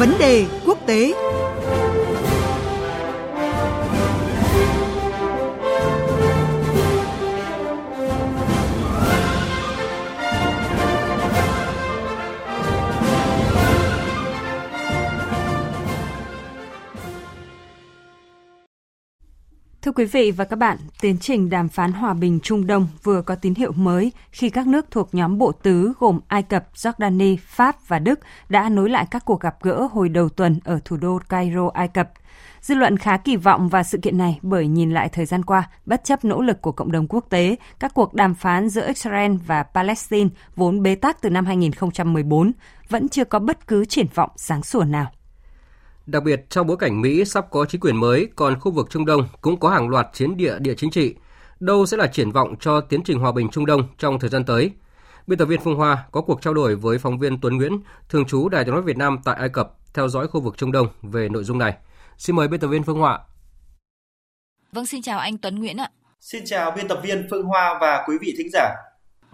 Vấn đề quốc tế. Quý vị và các bạn, tiến trình đàm phán hòa bình Trung Đông vừa có tín hiệu mới khi các nước thuộc nhóm bộ tứ gồm Ai Cập, Jordani, Pháp và Đức đã nối lại các cuộc gặp gỡ hồi đầu tuần ở thủ đô Cairo, Ai Cập. Dư luận khá kỳ vọng vào sự kiện này bởi nhìn lại thời gian qua, bất chấp nỗ lực của cộng đồng quốc tế, các cuộc đàm phán giữa Israel và Palestine vốn bế tắc từ năm 2014 vẫn chưa có bất cứ triển vọng sáng sủa nào. Đặc biệt trong bối cảnh Mỹ sắp có chính quyền mới, còn khu vực Trung Đông cũng có hàng loạt chiến địa địa chính trị. Đâu sẽ là triển vọng cho tiến trình hòa bình Trung Đông trong thời gian tới? Biên tập viên Phương Hoa có cuộc trao đổi với phóng viên Tuấn Nguyễn, thường trú Đài tiếng nói Việt Nam tại Ai Cập, theo dõi khu vực Trung Đông về nội dung này. Xin mời biên tập viên Phương Hoa. Vâng, xin chào anh Tuấn Nguyễn ạ. Xin chào biên tập viên Phương Hoa và quý vị thính giả.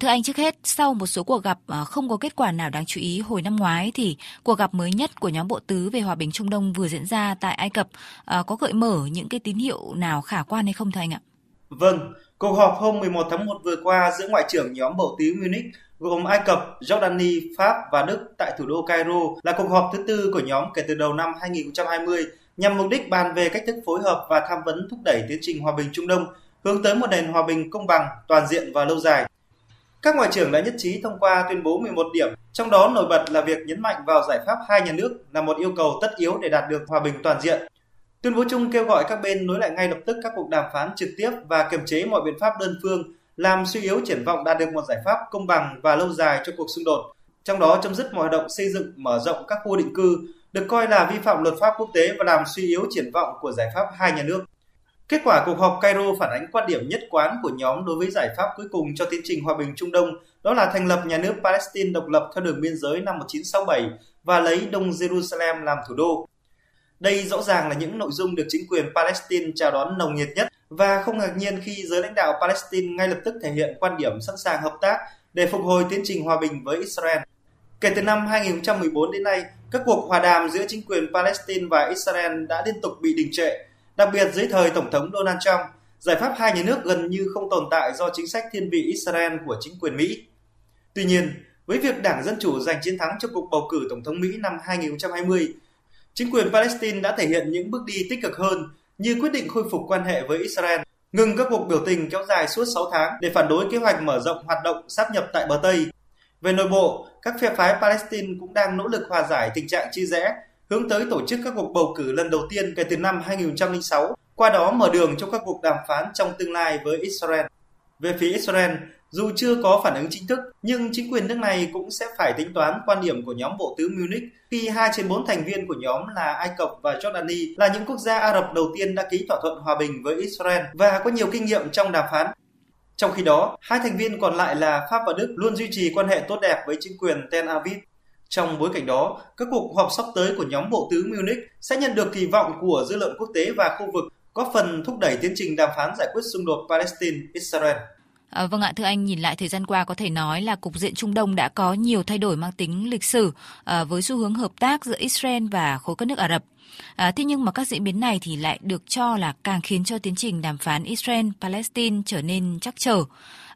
Thưa anh, trước hết, sau một số cuộc gặp ờ, không có kết quả nào đáng chú ý hồi năm ngoái thì cuộc gặp mới nhất của nhóm bộ tứ về hòa bình Trung Đông vừa diễn ra tại Ai Cập ờ, có gợi mở những cái tín hiệu nào khả quan hay không thưa anh ạ? Vâng, cuộc họp hôm 11 tháng 1 vừa qua giữa Ngoại trưởng nhóm bộ tứ Munich gồm Ai Cập, Jordani, Pháp và Đức tại thủ đô Cairo là cuộc họp thứ tư của nhóm kể từ đầu năm 2020 nhằm mục đích bàn về cách thức phối hợp và tham vấn thúc đẩy tiến trình hòa bình Trung Đông hướng tới một nền hòa bình công bằng, toàn diện và lâu dài. Các ngoại trưởng đã nhất trí thông qua tuyên bố 11 điểm, trong đó nổi bật là việc nhấn mạnh vào giải pháp hai nhà nước là một yêu cầu tất yếu để đạt được hòa bình toàn diện. Tuyên bố chung kêu gọi các bên nối lại ngay lập tức các cuộc đàm phán trực tiếp và kiềm chế mọi biện pháp đơn phương, làm suy yếu triển vọng đạt được một giải pháp công bằng và lâu dài cho cuộc xung đột. Trong đó chấm dứt mọi hoạt động xây dựng mở rộng các khu định cư được coi là vi phạm luật pháp quốc tế và làm suy yếu triển vọng của giải pháp hai nhà nước. Kết quả cuộc họp Cairo phản ánh quan điểm nhất quán của nhóm đối với giải pháp cuối cùng cho tiến trình hòa bình Trung Đông, đó là thành lập nhà nước Palestine độc lập theo đường biên giới năm 1967 và lấy Đông Jerusalem làm thủ đô. Đây rõ ràng là những nội dung được chính quyền Palestine chào đón nồng nhiệt nhất và không ngạc nhiên khi giới lãnh đạo Palestine ngay lập tức thể hiện quan điểm sẵn sàng hợp tác để phục hồi tiến trình hòa bình với Israel. Kể từ năm 2014 đến nay, các cuộc hòa đàm giữa chính quyền Palestine và Israel đã liên tục bị đình trệ Đặc biệt dưới thời Tổng thống Donald Trump, giải pháp hai nhà nước gần như không tồn tại do chính sách thiên vị Israel của chính quyền Mỹ. Tuy nhiên, với việc Đảng Dân Chủ giành chiến thắng trong cuộc bầu cử Tổng thống Mỹ năm 2020, chính quyền Palestine đã thể hiện những bước đi tích cực hơn như quyết định khôi phục quan hệ với Israel, ngừng các cuộc biểu tình kéo dài suốt 6 tháng để phản đối kế hoạch mở rộng hoạt động sáp nhập tại bờ Tây. Về nội bộ, các phe phái Palestine cũng đang nỗ lực hòa giải tình trạng chia rẽ hướng tới tổ chức các cuộc bầu cử lần đầu tiên kể từ năm 2006, qua đó mở đường cho các cuộc đàm phán trong tương lai với Israel. Về phía Israel, dù chưa có phản ứng chính thức, nhưng chính quyền nước này cũng sẽ phải tính toán quan điểm của nhóm bộ tứ Munich khi hai trên bốn thành viên của nhóm là Ai Cập và Jordani là những quốc gia Ả Rập đầu tiên đã ký thỏa thuận hòa bình với Israel và có nhiều kinh nghiệm trong đàm phán. Trong khi đó, hai thành viên còn lại là Pháp và Đức luôn duy trì quan hệ tốt đẹp với chính quyền Tel Aviv trong bối cảnh đó, các cuộc họp sắp tới của nhóm bộ tứ Munich sẽ nhận được kỳ vọng của dư luận quốc tế và khu vực góp phần thúc đẩy tiến trình đàm phán giải quyết xung đột Palestine-Israel. À, vâng ạ, thưa anh, nhìn lại thời gian qua có thể nói là cục diện Trung Đông đã có nhiều thay đổi mang tính lịch sử à, với xu hướng hợp tác giữa Israel và khối các nước Ả Rập. À, thế nhưng mà các diễn biến này thì lại được cho là càng khiến cho tiến trình đàm phán Israel-Palestine trở nên chắc trở.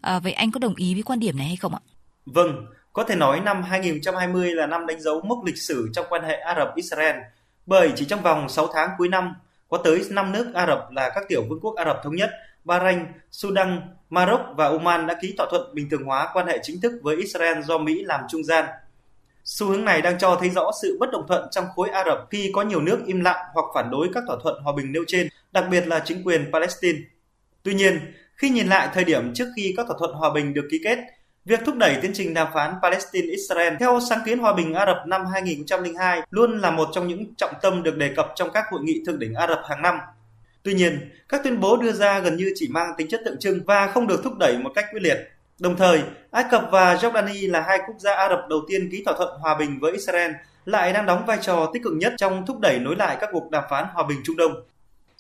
À, vậy anh có đồng ý với quan điểm này hay không ạ? Vâng, có thể nói năm 2020 là năm đánh dấu mốc lịch sử trong quan hệ Ả Rập-Israel, bởi chỉ trong vòng 6 tháng cuối năm, có tới 5 nước Ả Rập là các tiểu vương quốc Ả Rập thống nhất, Bahrain, Sudan, Maroc và Oman đã ký thỏa thuận bình thường hóa quan hệ chính thức với Israel do Mỹ làm trung gian. Xu hướng này đang cho thấy rõ sự bất đồng thuận trong khối Ả Rập khi có nhiều nước im lặng hoặc phản đối các thỏa thuận hòa bình nêu trên, đặc biệt là chính quyền Palestine. Tuy nhiên, khi nhìn lại thời điểm trước khi các thỏa thuận hòa bình được ký kết, Việc thúc đẩy tiến trình đàm phán Palestine-Israel theo sáng kiến hòa bình Ả Rập năm 2002 luôn là một trong những trọng tâm được đề cập trong các hội nghị thượng đỉnh Ả Rập hàng năm. Tuy nhiên, các tuyên bố đưa ra gần như chỉ mang tính chất tượng trưng và không được thúc đẩy một cách quyết liệt. Đồng thời, Ai Cập và Jordani là hai quốc gia Ả Rập đầu tiên ký thỏa thuận hòa bình với Israel lại đang đóng vai trò tích cực nhất trong thúc đẩy nối lại các cuộc đàm phán hòa bình Trung Đông.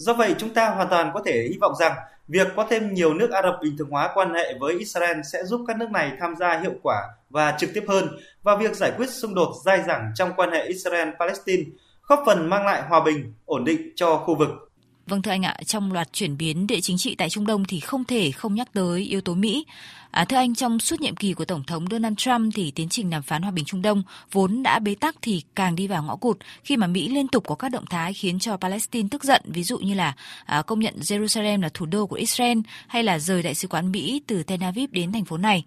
Do vậy, chúng ta hoàn toàn có thể hy vọng rằng Việc có thêm nhiều nước Ả Rập bình thường hóa quan hệ với Israel sẽ giúp các nước này tham gia hiệu quả và trực tiếp hơn vào việc giải quyết xung đột dai dẳng trong quan hệ Israel-Palestine, góp phần mang lại hòa bình, ổn định cho khu vực. Vâng thưa anh ạ, trong loạt chuyển biến địa chính trị tại Trung Đông thì không thể không nhắc tới yếu tố Mỹ. À, thưa anh, trong suốt nhiệm kỳ của Tổng thống Donald Trump thì tiến trình đàm phán hòa bình Trung Đông vốn đã bế tắc thì càng đi vào ngõ cụt khi mà Mỹ liên tục có các động thái khiến cho Palestine tức giận, ví dụ như là à, công nhận Jerusalem là thủ đô của Israel hay là rời đại sứ quán Mỹ từ Tel Aviv đến thành phố này.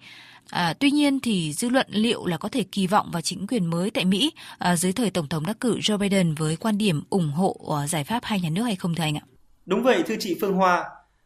À, tuy nhiên thì dư luận liệu là có thể kỳ vọng vào chính quyền mới tại Mỹ à, dưới thời Tổng thống đắc cử Joe Biden với quan điểm ủng hộ à, giải pháp hai nhà nước hay không thưa anh ạ? Đúng vậy thưa chị Phương Hoa,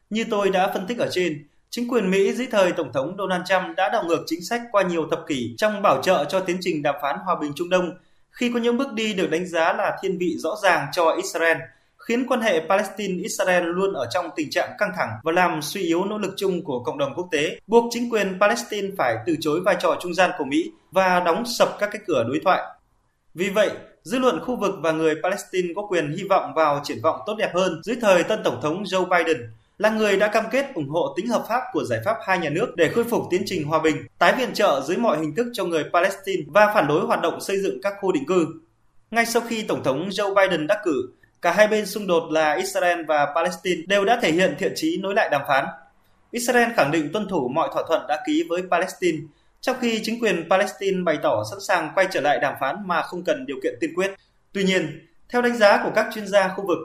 như tôi đã phân tích ở trên, chính quyền Mỹ dưới thời Tổng thống Donald Trump đã đảo ngược chính sách qua nhiều thập kỷ trong bảo trợ cho tiến trình đàm phán hòa bình Trung Đông khi có những bước đi được đánh giá là thiên vị rõ ràng cho Israel, khiến quan hệ Palestine-Israel luôn ở trong tình trạng căng thẳng và làm suy yếu nỗ lực chung của cộng đồng quốc tế, buộc chính quyền Palestine phải từ chối vai trò trung gian của Mỹ và đóng sập các cái cửa đối thoại. Vì vậy, dư luận khu vực và người Palestine có quyền hy vọng vào triển vọng tốt đẹp hơn dưới thời tân Tổng thống Joe Biden, là người đã cam kết ủng hộ tính hợp pháp của giải pháp hai nhà nước để khôi phục tiến trình hòa bình, tái viện trợ dưới mọi hình thức cho người Palestine và phản đối hoạt động xây dựng các khu định cư. Ngay sau khi Tổng thống Joe Biden đắc cử, cả hai bên xung đột là Israel và Palestine đều đã thể hiện thiện chí nối lại đàm phán. Israel khẳng định tuân thủ mọi thỏa thuận đã ký với Palestine trong khi chính quyền Palestine bày tỏ sẵn sàng quay trở lại đàm phán mà không cần điều kiện tiên quyết. Tuy nhiên, theo đánh giá của các chuyên gia khu vực,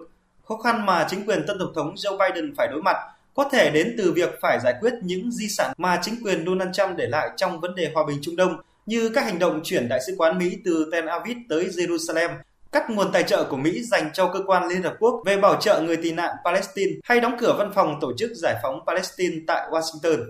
khó khăn mà chính quyền tân tổng thống Joe Biden phải đối mặt có thể đến từ việc phải giải quyết những di sản mà chính quyền Donald Trump để lại trong vấn đề hòa bình Trung Đông như các hành động chuyển đại sứ quán Mỹ từ Tel Aviv tới Jerusalem, cắt nguồn tài trợ của Mỹ dành cho cơ quan Liên Hợp Quốc về bảo trợ người tị nạn Palestine hay đóng cửa văn phòng tổ chức giải phóng Palestine tại Washington.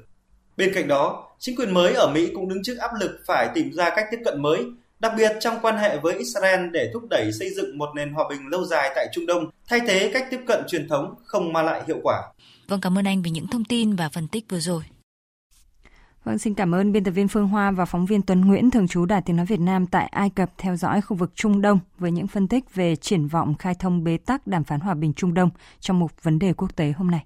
Bên cạnh đó, chính quyền mới ở Mỹ cũng đứng trước áp lực phải tìm ra cách tiếp cận mới, đặc biệt trong quan hệ với Israel để thúc đẩy xây dựng một nền hòa bình lâu dài tại Trung Đông, thay thế cách tiếp cận truyền thống không mang lại hiệu quả. Vâng, cảm ơn anh vì những thông tin và phân tích vừa rồi. Vâng, xin cảm ơn biên tập viên Phương Hoa và phóng viên Tuấn Nguyễn thường trú Đài Tiếng Nói Việt Nam tại Ai Cập theo dõi khu vực Trung Đông với những phân tích về triển vọng khai thông bế tắc đàm phán hòa bình Trung Đông trong một vấn đề quốc tế hôm nay.